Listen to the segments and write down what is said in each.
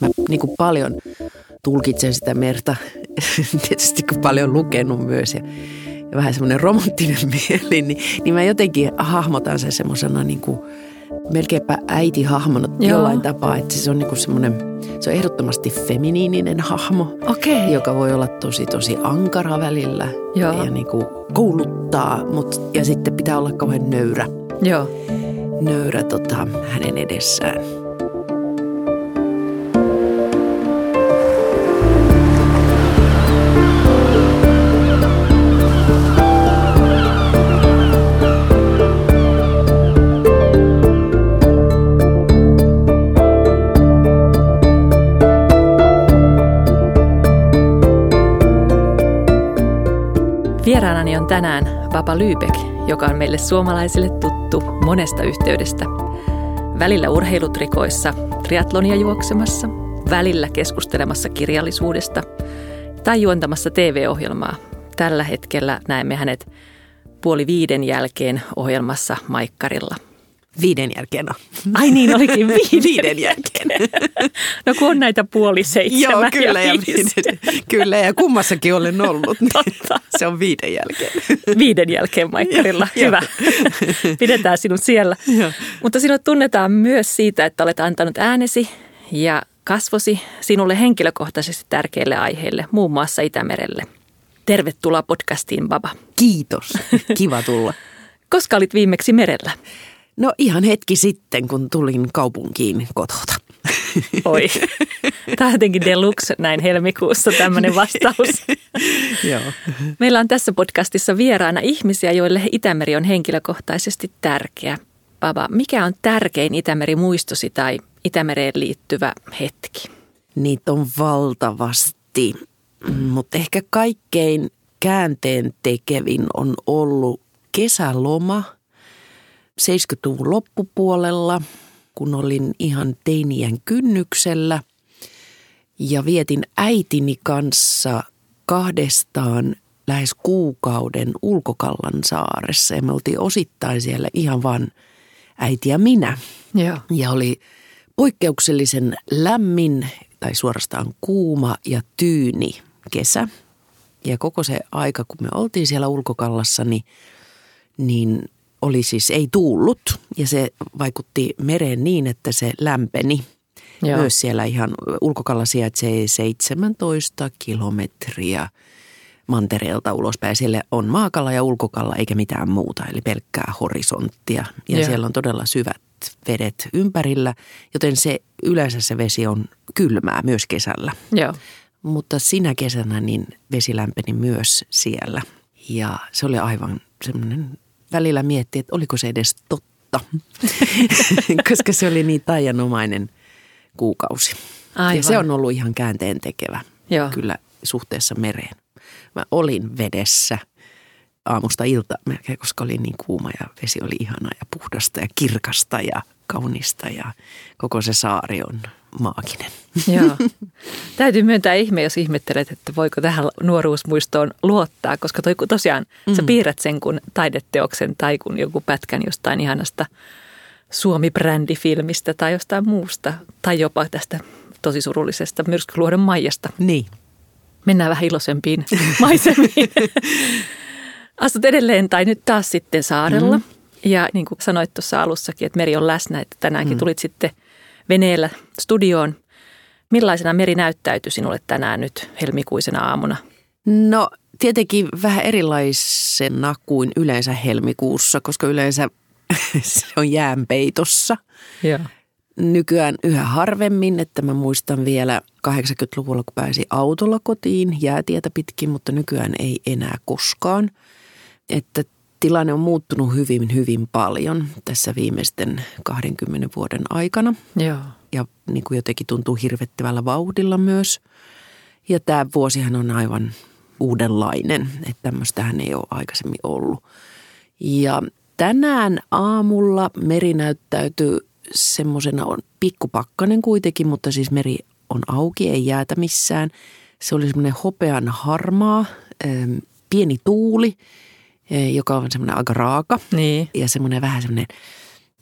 Mä niin kuin paljon tulkitsen sitä merta, tietysti kun paljon lukenut myös ja, ja vähän semmoinen romanttinen mieli, niin, niin mä jotenkin hahmotan sen semmoisena niin kuin melkeinpä äiti-hahmona jollain tapaa, että se on niin kuin semmoinen, se on ehdottomasti feminiininen hahmo, Okei. joka voi olla tosi tosi ankara välillä Joo. ja niin kuin kouluttaa, mutta ja sitten pitää olla kauhean nöyrä, Joo. nöyrä tota, hänen edessään. Vieraanani on tänään Papa Lybek, joka on meille suomalaisille tuttu monesta yhteydestä. Välillä urheilutrikoissa, triatlonia juoksemassa, välillä keskustelemassa kirjallisuudesta tai juontamassa TV-ohjelmaa. Tällä hetkellä näemme hänet puoli viiden jälkeen ohjelmassa Maikkarilla. Viiden jälkeen on. Ai niin, olikin viiden, Viiden jälkeen. No kun on näitä puoli seitsemän Joo, kyllä ja, viiden, kyllä ja kummassakin olen ollut. Niin Totta. Se on viiden jälkeen. Viiden jälkeen Maikkarilla. Joo, Hyvä. Pidetään sinut siellä. Joo. Mutta sinut tunnetaan myös siitä, että olet antanut äänesi ja kasvosi sinulle henkilökohtaisesti tärkeille aiheille, muun muassa Itämerelle. Tervetuloa podcastiin, Baba. Kiitos. Kiva tulla. Koska olit viimeksi merellä? No ihan hetki sitten, kun tulin kaupunkiin kotota. Oi. Tämä on jotenkin deluxe näin helmikuussa tämmöinen vastaus. Joo. Meillä on tässä podcastissa vieraana ihmisiä, joille Itämeri on henkilökohtaisesti tärkeä. Baba, mikä on tärkein Itämeri-muistosi tai Itämereen liittyvä hetki? Niitä on valtavasti, mutta ehkä kaikkein käänteen tekevin on ollut kesäloma 70-luvun loppupuolella, kun olin ihan teinien kynnyksellä ja vietin äitini kanssa kahdestaan lähes kuukauden ulkokallan saaressa ja me oltiin osittain siellä ihan vaan äiti ja minä. Joo. Ja oli poikkeuksellisen lämmin tai suorastaan kuuma ja tyyni kesä. Ja koko se aika, kun me oltiin siellä ulkokallassa, niin, niin oli siis ei tuullut. Ja se vaikutti mereen niin, että se lämpeni. Joo. Myös siellä ihan ulkokalla sijaitsee 17 kilometriä mantereelta ulospäin. Siellä on maakalla ja ulkokalla eikä mitään muuta, eli pelkkää horisonttia. Ja Joo. siellä on todella syvät vedet ympärillä, joten se yleensä se vesi on kylmää myös kesällä. Joo. Mutta sinä kesänä niin vesi lämpeni myös siellä. Ja se oli aivan semmoinen, välillä mietti, että oliko se edes totta, koska se oli niin taianomainen kuukausi. Aivan. Ja se on ollut ihan käänteen tekevä Joo. kyllä suhteessa mereen. Mä olin vedessä aamusta ilta melkein, koska oli niin kuuma ja vesi oli ihana ja puhdasta ja kirkasta ja kaunista ja koko se saari on maaginen. Joo. Täytyy myöntää ihme, jos ihmettelet, että voiko tähän nuoruusmuistoon luottaa, koska toi, tosiaan mm. sä piirrät sen kun taideteoksen tai kun joku pätkän jostain ihanasta Suomi-brändifilmistä tai jostain muusta, tai jopa tästä tosi surullisesta myrskyluodon Maijasta. Niin. Mennään vähän iloisempiin maisemiin. Astut edelleen tai nyt taas sitten saarella. Mm. Ja niin kuin sanoit tuossa alussakin, että meri on läsnä, että tänäänkin mm. tulit sitten veneellä studioon. Millaisena meri näyttäytyi sinulle tänään nyt helmikuisena aamuna? No tietenkin vähän erilaisena kuin yleensä helmikuussa, koska yleensä se on jäänpeitossa. Joo. Nykyään yhä harvemmin, että mä muistan vielä 80-luvulla, kun pääsi autolla kotiin jäätietä pitkin, mutta nykyään ei enää koskaan. Että tilanne on muuttunut hyvin, hyvin paljon tässä viimeisten 20 vuoden aikana. Joo. Ja niin kuin jotenkin tuntuu hirvettävällä vauhdilla myös. Ja tämä vuosihan on aivan uudenlainen, että tämmöistähän ei ole aikaisemmin ollut. Ja tänään aamulla meri näyttäytyy semmoisena, on pikkupakkanen kuitenkin, mutta siis meri on auki, ei jäätä missään. Se oli semmoinen hopean harmaa, pieni tuuli joka on semmoinen aika raaka. Niin. Ja semmoinen vähän semmoinen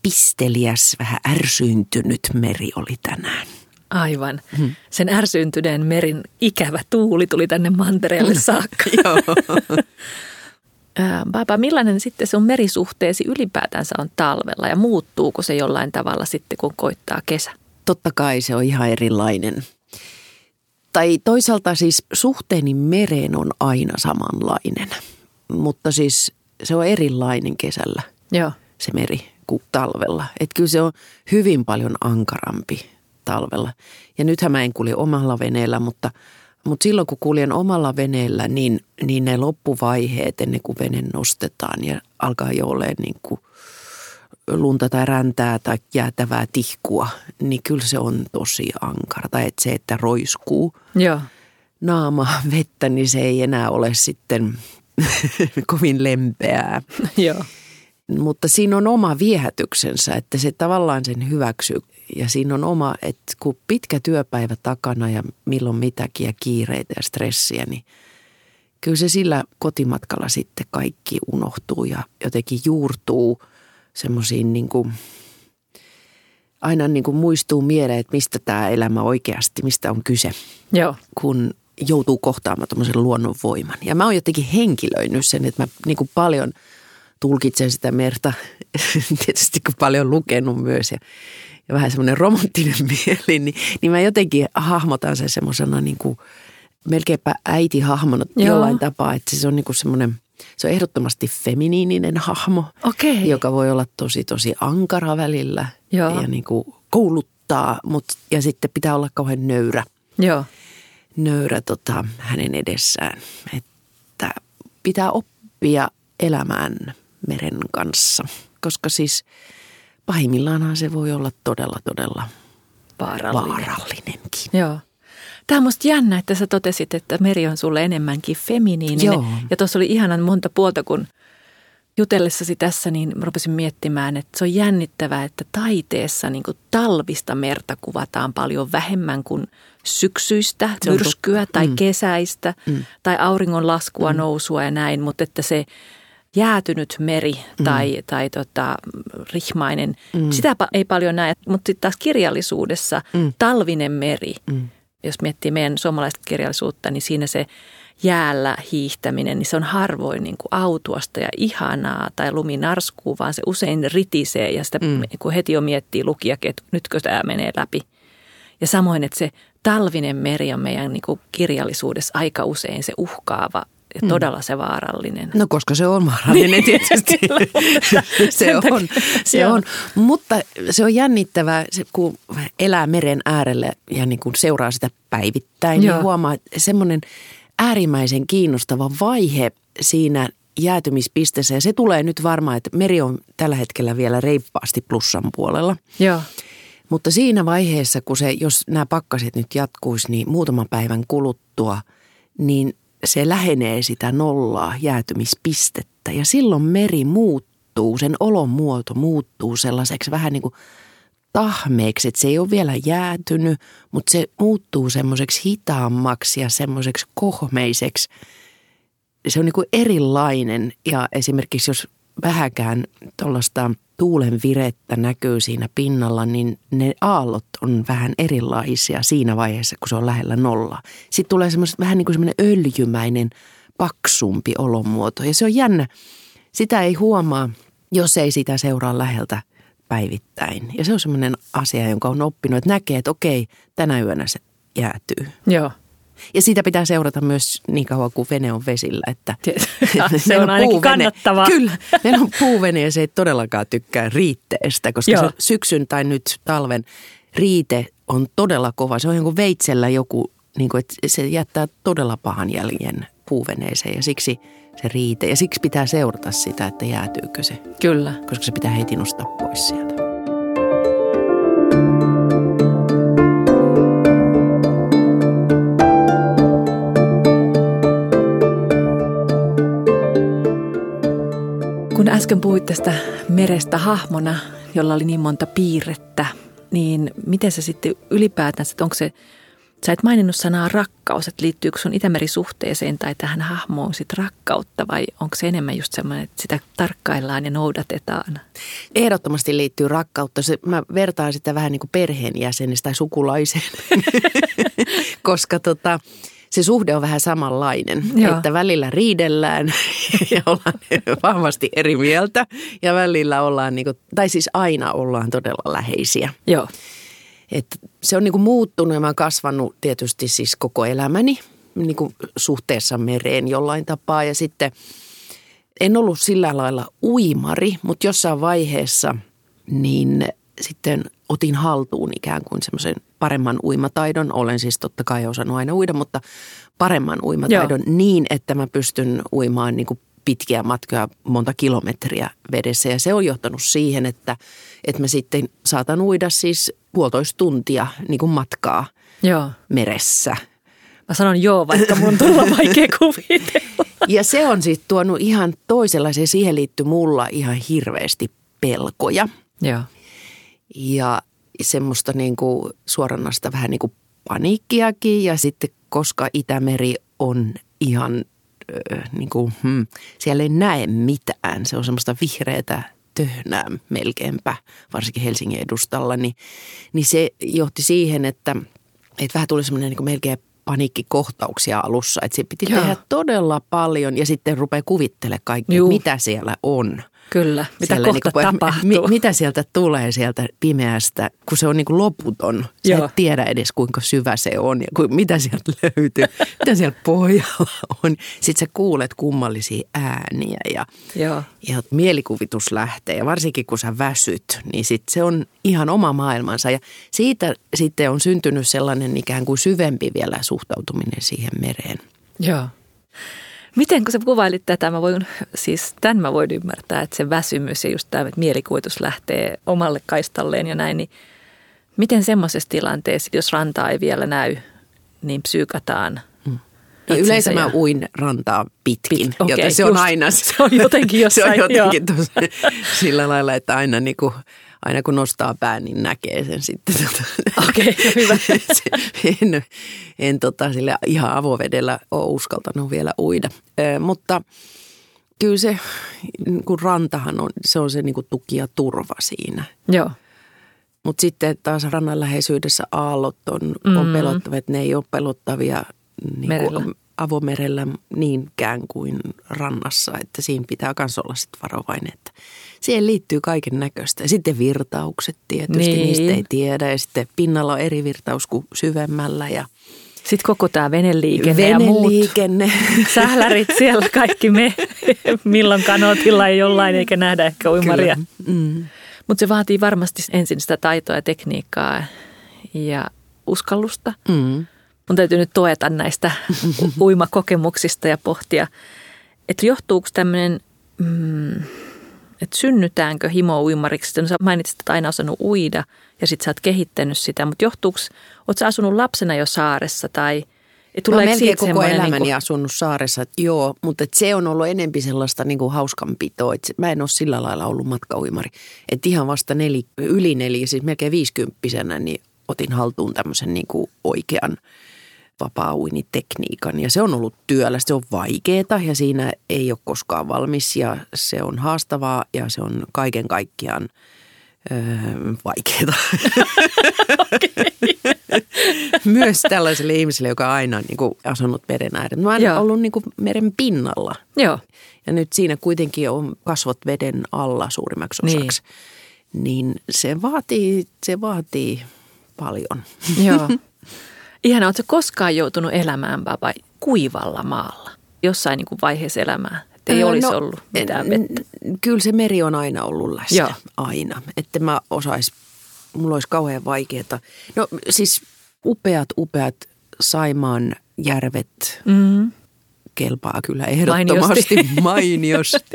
pisteliäs, vähän ärsyyntynyt meri oli tänään. Aivan. Hmm. Sen ärsyntyneen merin ikävä tuuli tuli tänne mantereelle saakka. Joo. Baba, millainen sitten sun merisuhteesi ylipäätänsä on talvella ja muuttuuko se jollain tavalla sitten, kun koittaa kesä? Totta kai se on ihan erilainen. Tai toisaalta siis suhteeni mereen on aina samanlainen, mutta siis se on erilainen kesällä Joo. se meri kuin talvella. Että kyllä se on hyvin paljon ankarampi talvella. Ja nythän mä en kulje omalla veneellä, mutta, mutta silloin kun kuljen omalla veneellä, niin, niin ne loppuvaiheet ennen kuin vene nostetaan ja alkaa jo olemaan niin kuin lunta tai räntää tai jäätävää tihkua, niin kyllä se on tosi ankara. Tai että se, että roiskuu Joo. naama vettä, niin se ei enää ole sitten kovin lempeää. Joo. Mutta siinä on oma viehätyksensä, että se tavallaan sen hyväksyy. Ja siinä on oma, että kun pitkä työpäivä takana ja milloin mitäkin ja kiireitä ja stressiä, niin kyllä se sillä kotimatkalla sitten kaikki unohtuu ja jotenkin juurtuu semmoisiin niin kuin, aina niin kuin muistuu mieleen, että mistä tämä elämä oikeasti, mistä on kyse, Joo. kun joutuu kohtaamaan tuommoisen luonnonvoiman. Ja mä oon jotenkin henkilöinyt sen, että mä niin kuin paljon tulkitsen sitä merta, tietysti kun paljon lukenut myös ja, ja vähän semmoinen romanttinen mieli, niin, niin mä jotenkin hahmotan sen semmoisena niin kuin melkeinpä äiti-hahmona Joo. jollain tapaa, että se on niin kuin semmoinen, se on ehdottomasti feminiininen hahmo, Okei. joka voi olla tosi tosi ankara välillä Joo. ja niin kuin kouluttaa, mutta ja sitten pitää olla kauhean nöyrä Joo. Nöyrä tota, hänen edessään. Että pitää oppia elämään meren kanssa, koska siis pahimmillaanhan se voi olla todella, todella Vaarallinen. vaarallinenkin. Joo. Tämä on musta jännä, että sä totesit, että meri on sulle enemmänkin feminiininen. Joo. Ja tuossa oli ihanan monta puolta, kun jutellessasi tässä, niin rupesin miettimään, että se on jännittävää, että taiteessa niin kuin talvista merta kuvataan paljon vähemmän kuin syksyistä, myrskyä tai Mm. kesäistä Mm. tai auringon laskua, nousua ja näin, mutta että se jäätynyt meri tai, tai tota, rihmainen, Mm. sitä ei paljon näe, mutta sitten taas kirjallisuudessa Mm. talvinen meri, Mm. jos miettii meidän suomalaista kirjallisuutta, niin siinä se jäällä hiihtäminen, niin se on harvoin niin kuin autuasta ja ihanaa tai lumi narskuu, vaan se usein ritisee ja sitä Mm. kun heti jo miettii lukijakin, että nytkö tämä menee läpi. Ja samoin, että se talvinen meri on meidän niin kuin kirjallisuudessa aika usein se uhkaava ja todella se vaarallinen. No koska se on vaarallinen tietysti. se on, se on. Mutta se on jännittävää, kun elää meren äärelle ja niin kuin seuraa sitä päivittäin, Joo. niin huomaa, että semmoinen äärimmäisen kiinnostava vaihe siinä jäätymispisteessä. Ja se tulee nyt varmaan, että meri on tällä hetkellä vielä reippaasti plussan puolella. Joo, Mutta siinä vaiheessa, kun se, jos nämä pakkaset nyt jatkuisi, niin muutaman päivän kuluttua, niin se lähenee sitä nollaa jäätymispistettä. Ja silloin meri muuttuu, sen olon muoto muuttuu sellaiseksi vähän niin kuin tahmeeksi, että se ei ole vielä jäätynyt, mutta se muuttuu semmoiseksi hitaammaksi ja semmoiseksi kohmeiseksi. Se on niin kuin erilainen ja esimerkiksi jos vähäkään tuollaista tuulen virettä näkyy siinä pinnalla, niin ne aallot on vähän erilaisia siinä vaiheessa, kun se on lähellä nollaa. Sitten tulee semmoiset vähän niin kuin semmoinen öljymäinen, paksumpi olomuoto ja se on jännä. Sitä ei huomaa, jos ei sitä seuraa läheltä päivittäin. Ja se on semmoinen asia, jonka on oppinut, että näkee, että okei, tänä yönä se jäätyy. joo. Ja siitä pitää seurata myös niin kauan kuin vene on vesillä. Että se meillä on ainakin puuvene. kannattavaa. Kyllä, meillä on puuvene ja se ei todellakaan tykkää riitteestä, koska Joo. se syksyn tai nyt talven riite on todella kova. Se on joku veitsellä joku, niin kuin, että se jättää todella pahan jäljen puuveneeseen ja siksi se riite. Ja siksi pitää seurata sitä, että jäätyykö se, Kyllä. koska se pitää heti nostaa pois sieltä. Kun äsken puhuit tästä merestä hahmona, jolla oli niin monta piirrettä, niin miten se sitten ylipäätänsä, että onko se Sä et maininnut sanaa rakkaus, että liittyykö sun Itämeri-suhteeseen tai tähän hahmoon sit rakkautta vai onko se enemmän just semmoinen, että sitä tarkkaillaan ja noudatetaan? Ehdottomasti liittyy rakkautta. Se, mä vertaan sitä vähän niin kuin perheenjäsenestä tai sukulaiseen, koska tota, se suhde on vähän samanlainen, Joo. että välillä riidellään ja ollaan vahvasti eri mieltä ja välillä ollaan, niin kuin, tai siis aina ollaan todella läheisiä. Joo. Et se on niin kuin muuttunut ja mä oon kasvanut tietysti siis koko elämäni niin kuin suhteessa mereen jollain tapaa ja sitten en ollut sillä lailla uimari, mutta jossain vaiheessa niin sitten otin haltuun ikään kuin semmoisen paremman uimataidon. Olen siis totta kai osannut aina uida, mutta paremman uimataidon Joo. niin, että mä pystyn uimaan niin kuin pitkiä matkoja, monta kilometriä vedessä. Ja se on johtanut siihen, että, että mä sitten saatan uida siis puolitoista tuntia niin kuin matkaa joo. meressä. Mä sanon joo, vaikka mun tulla vaikea kuvitella. Ja se on sitten tuonut ihan toisenlaisen, siihen liittyy mulla ihan hirveästi pelkoja. Joo. Ja semmoista niin kuin suoranaista vähän niin kuin paniikkiakin ja sitten koska Itämeri on ihan niin kuin, hmm, siellä ei näe mitään. Se on semmoista vihreätä töhnää melkeinpä, varsinkin Helsingin edustalla, niin, niin se johti siihen, että, että vähän tuli semmoinen niin melkein paniikkikohtauksia alussa, että se piti Joo. tehdä todella paljon ja sitten rupeaa kuvittelemaan kaikki, mitä siellä on. Kyllä, mitä kohta niin kuin, tapahtuu. Mi, mitä sieltä tulee sieltä pimeästä, kun se on niin kuin loputon. Sä Joo. et tiedä edes kuinka syvä se on ja ku, mitä sieltä löytyy, mitä siellä pohjalla on. Sitten sä kuulet kummallisia ääniä ja, Joo. ja mielikuvitus lähtee. Ja varsinkin kun sä väsyt, niin sit se on ihan oma maailmansa. Ja siitä sitten on syntynyt sellainen ikään kuin syvempi vielä suhtautuminen siihen mereen. Joo. Miten kun sä kuvailit tätä, mä voin, siis tämän mä voin ymmärtää, että se väsymys ja just tämä, että mielikuvitus lähtee omalle kaistalleen ja näin, niin miten semmoisessa tilanteessa, jos rantaa ei vielä näy, niin psyykataan? Hmm. No yleensä ja... mä uin rantaa pitkin, Pit, okay, joten se on just, aina se on jotenkin jossain, se on jotenkin tosi, sillä lailla, että aina niin kuin aina kun nostaa pään, niin näkee sen sitten. Okei, okay, no hyvä. en en tota, sille ihan avovedellä ole uskaltanut vielä uida. Ö, mutta kyllä se, kun rantahan on, se on se niin kuin tuki ja turva siinä. Joo. Mutta sitten taas rannan läheisyydessä aallot on, mm. on pelottavia, että ne ei ole pelottavia niin kuin avomerellä niinkään kuin rannassa, että siinä pitää myös olla sitten varovainen, että siihen liittyy kaiken näköistä. Ja sitten virtaukset tietysti, niin. niistä ei tiedä ja sitten pinnalla on eri virtaus kuin syvemmällä ja sitten koko tämä veneliikenne, veneliikenne. ja muut sählärit siellä, kaikki me, milloin kanotilla ei jollain eikä nähdä ehkä uimaria. Mm. Mutta se vaatii varmasti ensin sitä taitoa ja tekniikkaa ja uskallusta. Mm mun täytyy nyt toeta näistä uimakokemuksista ja pohtia, että johtuuko tämmöinen, mm, että synnytäänkö himo uimariksi. No sä mainitsit, että aina osannut uida ja sit sä oot kehittänyt sitä, mutta johtuuko, oot sä asunut lapsena jo saaressa tai Mä oon melkein koko elämäni niin kuin... asunut saaressa, joo, mutta et se on ollut enempi sellaista niin kuin hauskanpitoa. Et mä en ole sillä lailla ollut matkauimari. Että ihan vasta neli, yli neljä, siis melkein viisikymppisenä, niin otin haltuun tämmöisen niin kuin oikean – vapaa-uinitekniikan ja se on ollut työllä, se on vaikeaa ja siinä ei ole koskaan valmis ja se on haastavaa ja se on kaiken kaikkiaan öö, vaikeaa. Myös tällaiselle ihmiselle, joka on aina niin kuin asunut meren äärellä. Mä oon ollut niin kuin meren pinnalla. Joo. Ja nyt siinä kuitenkin on kasvot veden alla suurimmaksi niin. osaksi. Niin, niin se vaatii, se vaatii paljon. Joo. Ihan oletko koskaan joutunut elämään vai kuivalla maalla jossain niin kuin vaiheessa elämää? Että ei no, olisi ollut mitään vettä. Kyllä se meri on aina ollut läsnä. Joo. Aina. Että mä osais, mulla olisi kauhean vaikeaa. No siis upeat, upeat Saimaan järvet mm-hmm. kelpaa kyllä ehdottomasti mainiosti. mainiosti.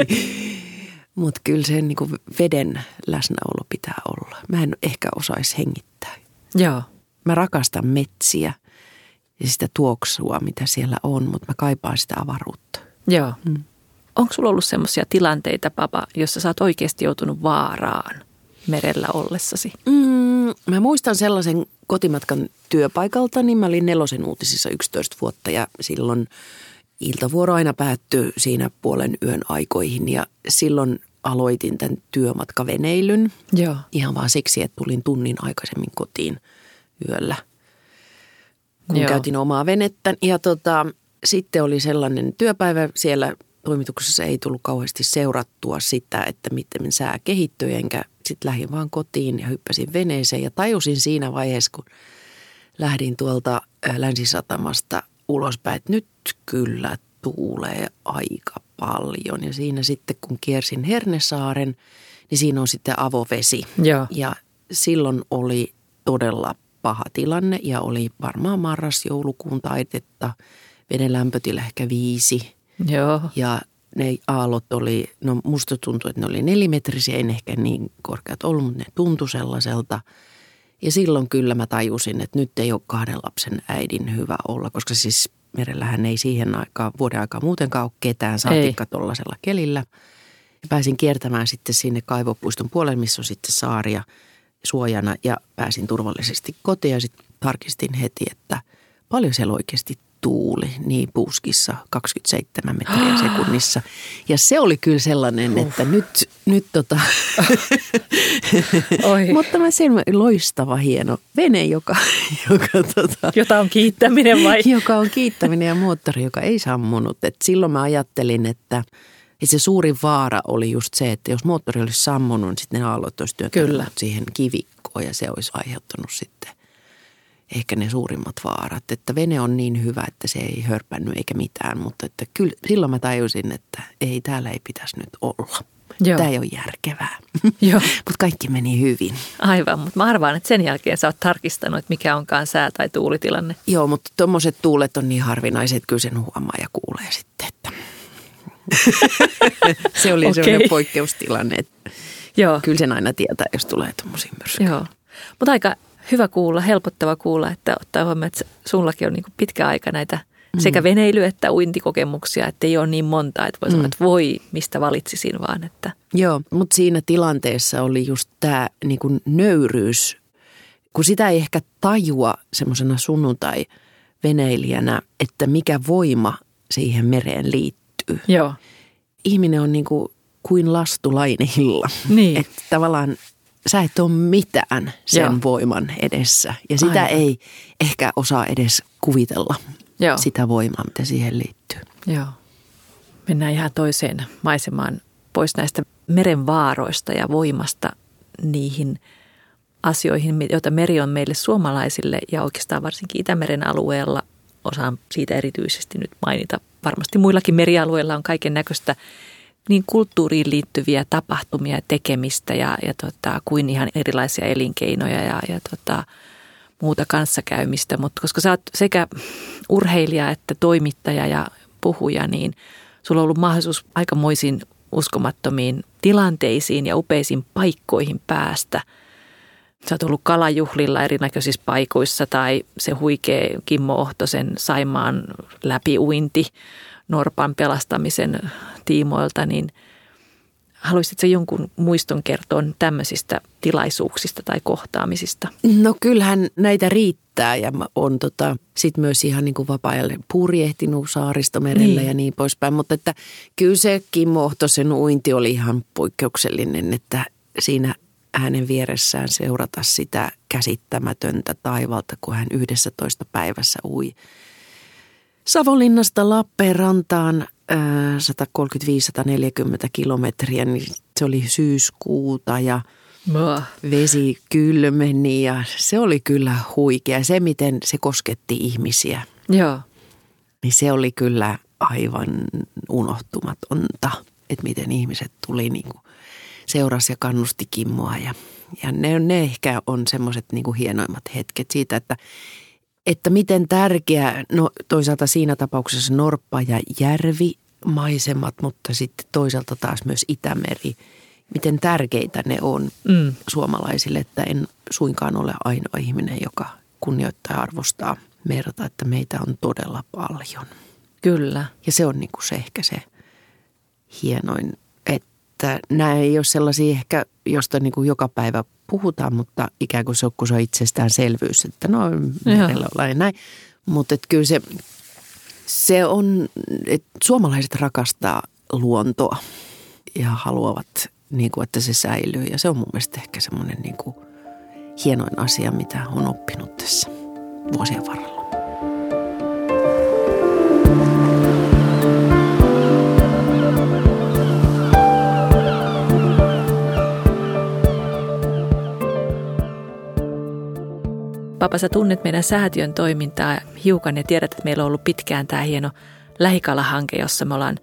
Mutta kyllä sen niin veden läsnäolo pitää olla. Mä en ehkä osaisi hengittää. Joo. Mä rakastan metsiä ja sitä tuoksua, mitä siellä on, mutta mä kaipaan sitä avaruutta. Joo. Mm. Onko sulla ollut sellaisia tilanteita, papa, jossa sä oot oikeasti joutunut vaaraan merellä ollessasi? Mm, mä muistan sellaisen kotimatkan työpaikalta, niin mä olin nelosen uutisissa 11 vuotta ja silloin iltavuoro aina päättyi siinä puolen yön aikoihin ja silloin aloitin tämän työmatkaveneilyn. Joo. Ihan vaan siksi, että tulin tunnin aikaisemmin kotiin yöllä, kun Joo. käytin omaa venettä. Ja tota, sitten oli sellainen työpäivä siellä toimituksessa ei tullut kauheasti seurattua sitä, että miten sää kehittyi, enkä sitten lähdin vaan kotiin ja hyppäsin veneeseen ja tajusin siinä vaiheessa, kun lähdin tuolta ö, länsisatamasta ulospäin, että nyt kyllä tuulee aika paljon. Ja siinä sitten kun kiersin Hernesaaren, niin siinä on sitten avovesi. Joo. Ja silloin oli todella paha tilanne ja oli varmaan marras-joulukuun taitetta. Veden lämpötila ehkä viisi Joo. ja ne aallot oli, no musta tuntui, että ne oli nelimetrisiä, ei ne ehkä niin korkeat ollut, mutta ne tuntui sellaiselta. Ja silloin kyllä mä tajusin, että nyt ei ole kahden lapsen äidin hyvä olla, koska siis merellähän ei siihen aikaan, vuoden aikaan muutenkaan ole ketään, saatikka tuollaisella kelillä. Pääsin kiertämään sitten sinne kaivopuiston puolelle, missä on sitten saaria suojana ja pääsin turvallisesti kotiin ja sitten tarkistin heti, että paljon siellä oikeasti tuuli niin puuskissa 27 metriä sekunnissa. Ja se oli kyllä sellainen, että nyt, nyt tota, Oi. mutta mä sen loistava hieno vene, joka, joka, tota, Jota on kiittäminen vai? joka on kiittäminen ja moottori, joka ei sammunut. Et silloin mä ajattelin, että, että se suurin vaara oli just se, että jos moottori olisi sammunut, niin sitten ne aallot olisi Kyllä. siihen kivikkoon ja se olisi aiheuttanut sitten ehkä ne suurimmat vaarat. Että vene on niin hyvä, että se ei hörpännyt eikä mitään, mutta että kyllä silloin mä tajusin, että ei täällä ei pitäisi nyt olla. Joo. Tämä ei ole järkevää. Joo. mutta kaikki meni hyvin. Aivan, mutta mä arvaan, että sen jälkeen sä oot tarkistanut, että mikä onkaan sää- tai tuulitilanne. Joo, mutta tuommoiset tuulet on niin harvinaiset, kyllä sen huomaa ja kuulee sitten, että se oli okay. sellainen poikkeustilanne, että Joo. kyllä sen aina tietää, jos tulee tuommoisia myrskyjä. Joo. Mutta aika hyvä kuulla, helpottava kuulla, että ottaa huomioon, että sullakin on niin pitkä aika näitä sekä veneily- että uintikokemuksia, että ei ole niin monta, että voi sanoa, että voi, mistä valitsisin vaan, että Joo, mutta siinä tilanteessa oli just tämä niin kuin nöyryys, kun sitä ei ehkä tajua semmoisena sunnuntai-veneilijänä, että mikä voima siihen mereen liittyy. Joo. Ihminen on niin kuin, kuin lastulainen hilla. Niin. Että tavallaan sä et ole mitään sen Joo. voiman edessä. Ja sitä Aivan. ei ehkä osaa edes kuvitella, Joo. sitä voimaa, mitä siihen liittyy. Joo. Mennään ihan toiseen maisemaan pois näistä meren vaaroista ja voimasta niihin asioihin, joita meri on meille suomalaisille ja oikeastaan varsinkin Itämeren alueella. Osaan siitä erityisesti nyt mainita. Varmasti muillakin merialueilla on kaiken näköistä niin kulttuuriin liittyviä tapahtumia ja tekemistä ja, ja tota, kuin ihan erilaisia elinkeinoja ja, ja tota, muuta kanssakäymistä. Mutta koska sä oot sekä urheilija että toimittaja ja puhuja, niin sulla on ollut mahdollisuus aikamoisiin uskomattomiin tilanteisiin ja upeisiin paikkoihin päästä. Sä oot ollut kalajuhlilla erinäköisissä paikoissa tai se huikea Kimmo Ohtosen Saimaan läpiuinti Norpan pelastamisen tiimoilta, niin haluaisitko jonkun muiston kertoa tämmöisistä tilaisuuksista tai kohtaamisista? No kyllähän näitä riittää ja mä oon tota, sit myös ihan niin kuin vapaa-ajalle purjehtinut saaristomerellä niin. ja niin poispäin. Mutta että kyllä se Kimmo Ohtosen uinti oli ihan poikkeuksellinen, että siinä hänen vieressään seurata sitä käsittämätöntä taivalta, kun hän 11 päivässä ui. Savonlinnasta Lappeenrantaan äh, 135-140 kilometriä, niin se oli syyskuuta ja vesi kylmeni ja se oli kyllä huikea. Se, miten se kosketti ihmisiä, Joo, niin se oli kyllä aivan unohtumatonta, että miten ihmiset tuli niin kuin seurasi ja kannusti Kimmoa. Ja, ja ne, ne ehkä on semmoiset niin hienoimmat hetket siitä, että, että miten tärkeä, no toisaalta siinä tapauksessa Norppa ja järvi maisemat, mutta sitten toisaalta taas myös Itämeri, miten tärkeitä ne on Mm. suomalaisille, että en suinkaan ole ainoa ihminen, joka kunnioittaa ja arvostaa merta, että meitä on todella paljon. kyllä. Ja se on niin kuin se ehkä se hienoin, että nämä ei ole sellaisia ehkä, josta niin kuin joka päivä puhutaan, mutta ikään kuin se on, kun se on itsestäänselvyys, että no merellä ollaan ja näin. Mutta kyllä se, se on, että suomalaiset rakastaa luontoa ja haluavat, niin kuin, että se säilyy. Ja se on mun mielestä ehkä semmoinen niin kuin hienoin asia, mitä on oppinut tässä vuosien varrella. Papa, sä tunnet meidän säätiön toimintaa hiukan ja tiedät, että meillä on ollut pitkään tämä hieno lähikalahanke, jossa me ollaan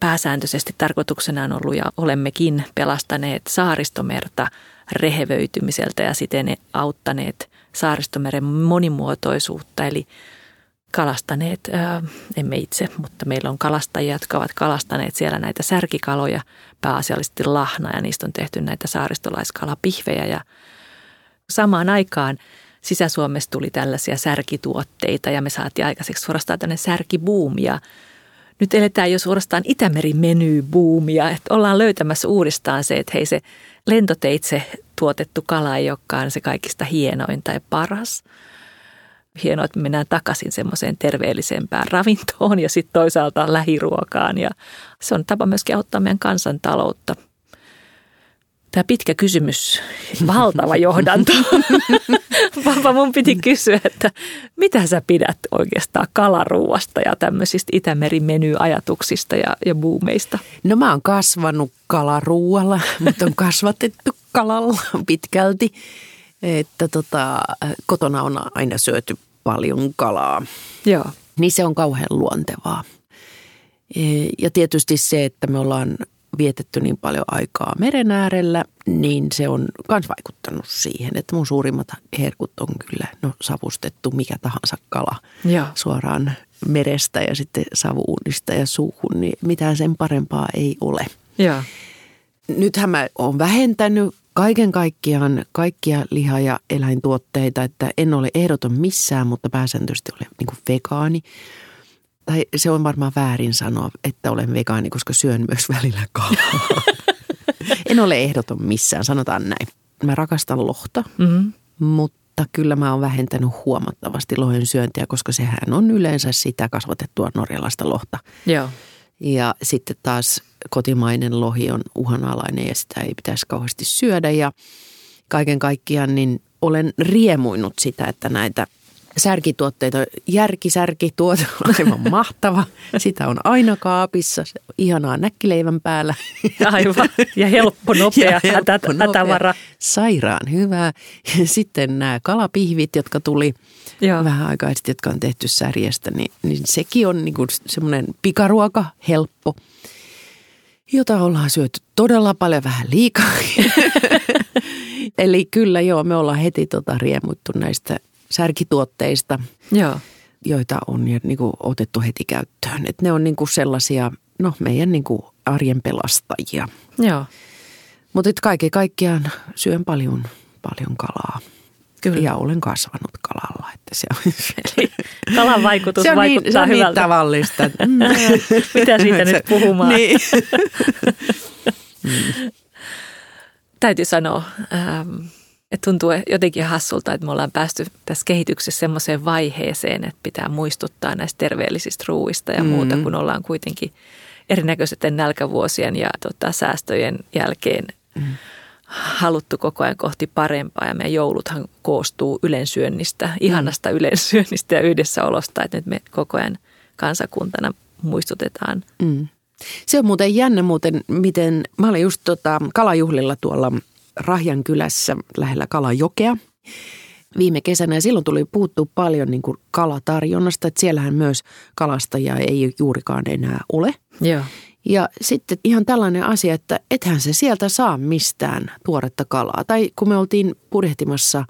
pääsääntöisesti tarkoituksena on ollut ja olemmekin pelastaneet saaristomerta rehevöitymiseltä ja siten auttaneet saaristomeren monimuotoisuutta. Eli kalastaneet, ää, emme itse, mutta meillä on kalastajia, jotka ovat kalastaneet siellä näitä särkikaloja, pääasiallisesti lahna ja niistä on tehty näitä saaristolaiskalapihvejä ja samaan aikaan – Sisä-Suomessa tuli tällaisia särkituotteita ja me saatiin aikaiseksi suorastaan tänne särkibuumia. Nyt eletään jo suorastaan Itämeri-menybuumia, että ollaan löytämässä uudestaan se, että hei se lentoteitse tuotettu kala ei olekaan se kaikista hienoin tai paras. Hienoa, että me mennään takaisin semmoiseen terveellisempään ravintoon ja sitten toisaalta lähiruokaan. Ja se on tapa myöskin auttaa meidän kansantaloutta – Tämä pitkä kysymys, valtava johdanto. Papa, mun piti kysyä, että mitä sä pidät oikeastaan kalaruuasta ja tämmöisistä Itämeri-menyajatuksista ja, ja buumeista? No mä oon kasvanut kalaruualla, mutta on kasvatettu kalalla pitkälti. Että tota, kotona on aina syöty paljon kalaa. Joo. Niin se on kauhean luontevaa. E, ja tietysti se, että me ollaan vietetty niin paljon aikaa meren äärellä, niin se on myös vaikuttanut siihen, että mun suurimmat herkut on kyllä no, savustettu mikä tahansa kala ja. suoraan merestä ja sitten savuunista ja suuhun, niin mitään sen parempaa ei ole. Ja. Nythän mä oon vähentänyt kaiken kaikkiaan kaikkia liha- ja eläintuotteita, että en ole ehdoton missään, mutta pääsääntöisesti olen niin vegaani tai se on varmaan väärin sanoa, että olen vegaani, koska syön myös välillä kalaa. en ole ehdoton missään, sanotaan näin. Mä rakastan lohta, mm-hmm. mutta kyllä mä oon vähentänyt huomattavasti lohen syöntiä, koska sehän on yleensä sitä kasvatettua norjalaista lohta. Joo. Ja sitten taas kotimainen lohi on uhanalainen ja sitä ei pitäisi kauheasti syödä. Ja kaiken kaikkiaan niin olen riemuinut sitä, että näitä särkituotteita. Järkisärki tuote on aivan mahtava. Sitä on aina kaapissa. Se on ihanaa näkkileivän päällä. Aivan. Ja helppo, nopea, ja helppo, hätä, nopea. hätävara. Sairaan hyvää. Sitten nämä kalapihvit, jotka tuli Joo. vähän aikaa sitten, jotka on tehty särjestä, niin, niin sekin on niin semmoinen pikaruoka, helppo, jota ollaan syöty todella paljon, vähän liikaa. Eli kyllä joo, me ollaan heti tota riemuttu näistä särkituotteista, Joo. joita on jo niin kuin otettu heti käyttöön. Et ne on niin kuin sellaisia, no meidän niin kuin arjen pelastajia. Joo. Mutta kaiken kaikkiaan syön paljon, paljon kalaa. Kyllä. Ja olen kasvanut kalalla. Että se on, Kalan vaikutus se on vaikuttaa niin, se on hyvältä. niin tavallista. Mitä siitä nyt puhumaan? Niin. Täytyy sanoa, ähm, et tuntuu jotenkin hassulta, että me ollaan päästy tässä kehityksessä semmoiseen vaiheeseen, että pitää muistuttaa näistä terveellisistä ruuista ja muuta, kun ollaan kuitenkin erinäköisten nälkävuosien ja tota, säästöjen jälkeen mm. haluttu koko ajan kohti parempaa. Ja meidän jouluthan koostuu ylensyönnistä, ihanasta mm. ylensyönnistä ja yhdessäolosta, että nyt me koko ajan kansakuntana muistutetaan. Mm. Se on muuten jännä muuten, miten mä olin just tota, kalajuhlilla tuolla – Rahjan kylässä lähellä Kalajokea viime kesänä ja silloin tuli puuttua paljon niin kuin kalatarjonnasta, että siellähän myös kalastajia ei juurikaan enää ole. Joo. Ja sitten ihan tällainen asia, että ethän se sieltä saa mistään tuoretta kalaa. Tai kun me oltiin purjehtimassa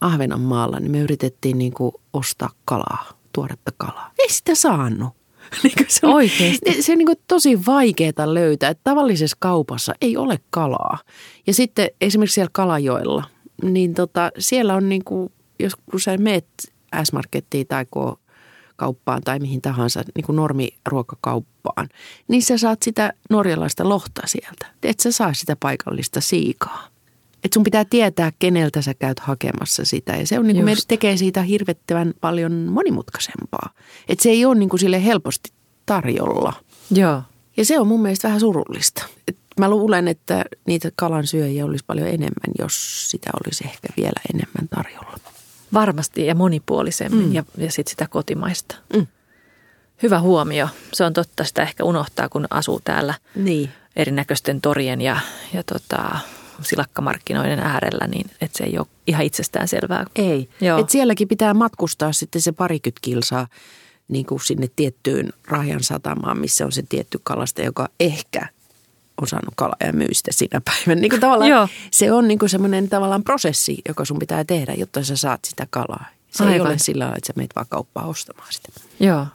Ahvenanmaalla, niin me yritettiin niin kuin ostaa kalaa, tuoretta kalaa. Ei sitä saanut. niin se on, Oikeasti? Se on niin tosi vaikeaa löytää, että tavallisessa kaupassa ei ole kalaa. Ja sitten esimerkiksi siellä Kalajoella, niin tota, siellä on niin kuin, jos kun sä meet S-markettiin tai kauppaan tai mihin tahansa niin kuin normiruokakauppaan, niin sä saat sitä norjalaista lohta sieltä. Et sä saa sitä paikallista siikaa. Että sun pitää tietää, keneltä sä käyt hakemassa sitä. Ja se on niin kuin tekee siitä hirvettävän paljon monimutkaisempaa. Että se ei ole niin kuin sille helposti tarjolla. Joo. Ja se on mun mielestä vähän surullista. Et mä luulen, että niitä kalan syöjiä olisi paljon enemmän, jos sitä olisi ehkä vielä enemmän tarjolla. Varmasti ja monipuolisemmin Mm. ja, ja sitten sitä kotimaista. Mm. Hyvä huomio. Se on totta, sitä ehkä unohtaa, kun asuu täällä Niin. erinäköisten torien ja, ja tota, silakkamarkkinoiden äärellä, niin että se ei ole ihan itsestään selvää. Ei. Joo. Et sielläkin pitää matkustaa sitten se parikymmentä kilsaa niin kuin sinne tiettyyn Rahjan satamaan, missä on se tietty kalasta, joka ehkä on saanut kalaa ja myy sitä sinä päivänä. Niin kuin tavallaan Joo. se on niin kuin semmoinen tavallaan prosessi, joka sun pitää tehdä, jotta sä saat sitä kalaa. Se ei Aivan. ole sillä lailla, että sä meet vaan kauppaan ostamaan sitä. Joo.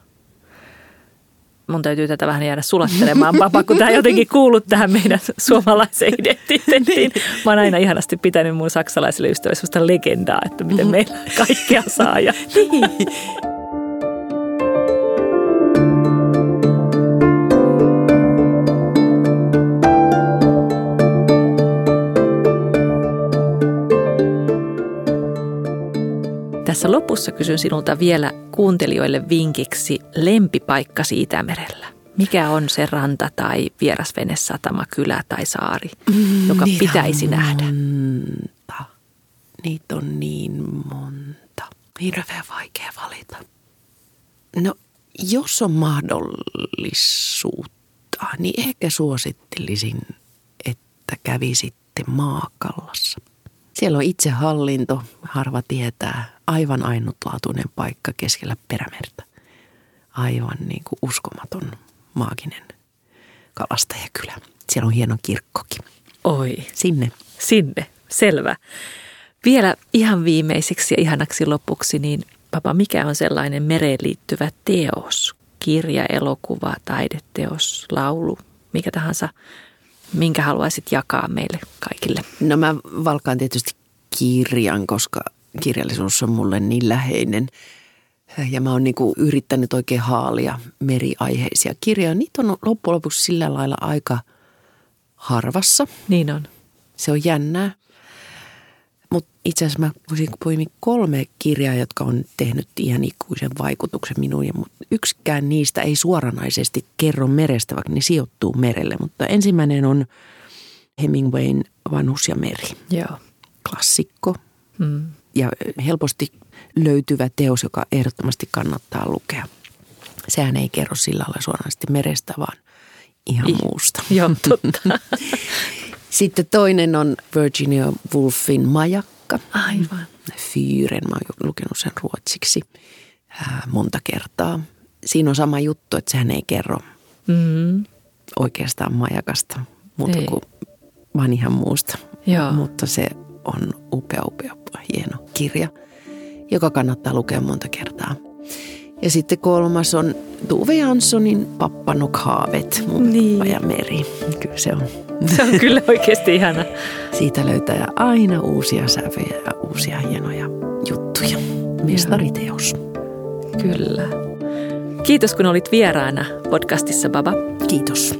Mun täytyy tätä vähän jäädä sulattelemaan, papa, kun tämä jotenkin kuullut tähän meidän suomalaiseen identiteettiin. Mä oon aina ihanasti pitänyt mun saksalaisille ystäville sellaista legendaa, että miten meillä kaikkea saa. Ja... Tässä lopussa kysyn sinulta vielä kuuntelijoille vinkiksi lempipaikkasi Itämerellä. Mikä on se ranta tai vierasvenesatama, kylä tai saari, joka Niitä pitäisi on nähdä? Monta. Niitä on niin monta. Hirveän vaikea valita. No, jos on mahdollisuutta, niin ehkä suosittelisin, että kävisitte Maakallassa. Siellä on itsehallinto, harva tietää, aivan ainutlaatuinen paikka keskellä perämerta. Aivan niin kuin uskomaton maaginen kalastajakylä. Siellä on hieno kirkkokin. Oi, Sinne. sinne, selvä. Vielä ihan viimeiseksi ja ihanaksi lopuksi, niin papa, mikä on sellainen mereen liittyvä teos? Kirja, elokuva, taideteos, laulu, mikä tahansa, minkä haluaisit jakaa meille kaikille? No mä valkaan tietysti kirjan, koska kirjallisuus on mulle niin läheinen. Ja mä oon niinku yrittänyt oikein haalia meriaiheisia kirjoja. Niitä on loppujen lopuksi sillä lailla aika harvassa. Niin on. Se on jännää. Mutta itse asiassa mä voisin poimia kolme kirjaa, jotka on tehnyt ihan ikuisen vaikutuksen minuun. Ja mut yksikään niistä ei suoranaisesti kerro merestä, vaikka ne sijoittuu merelle. Mutta ensimmäinen on Hemingwayn Vanhus ja meri. Joo. Klassikko Mm. Ja helposti löytyvä teos, joka ehdottomasti kannattaa lukea. Sehän ei kerro sillä lailla suoranaisesti merestä, vaan ihan Ih. muusta. Joo, totta. Sitten toinen on Virginia Woolfin Majakka. Aivan. Fyyren, mä oon lukenut sen ruotsiksi ää, monta kertaa. Siinä on sama juttu, että sehän ei kerro Mm. oikeastaan majakasta, muuta Ei. kuin vaan ihan muusta. Joo. Mutta se on upea, upea, kirja, joka kannattaa lukea monta kertaa. Ja sitten kolmas on Tuve Janssonin Pappa Nok Haavet, mun Niin. ja meri. Kyllä se on. Se on kyllä oikeasti ihana. Siitä löytää aina uusia sävyjä ja uusia hienoja juttuja. Mestariteos. Kyllä. Kiitos kun olit vieraana podcastissa, Baba. Kiitos.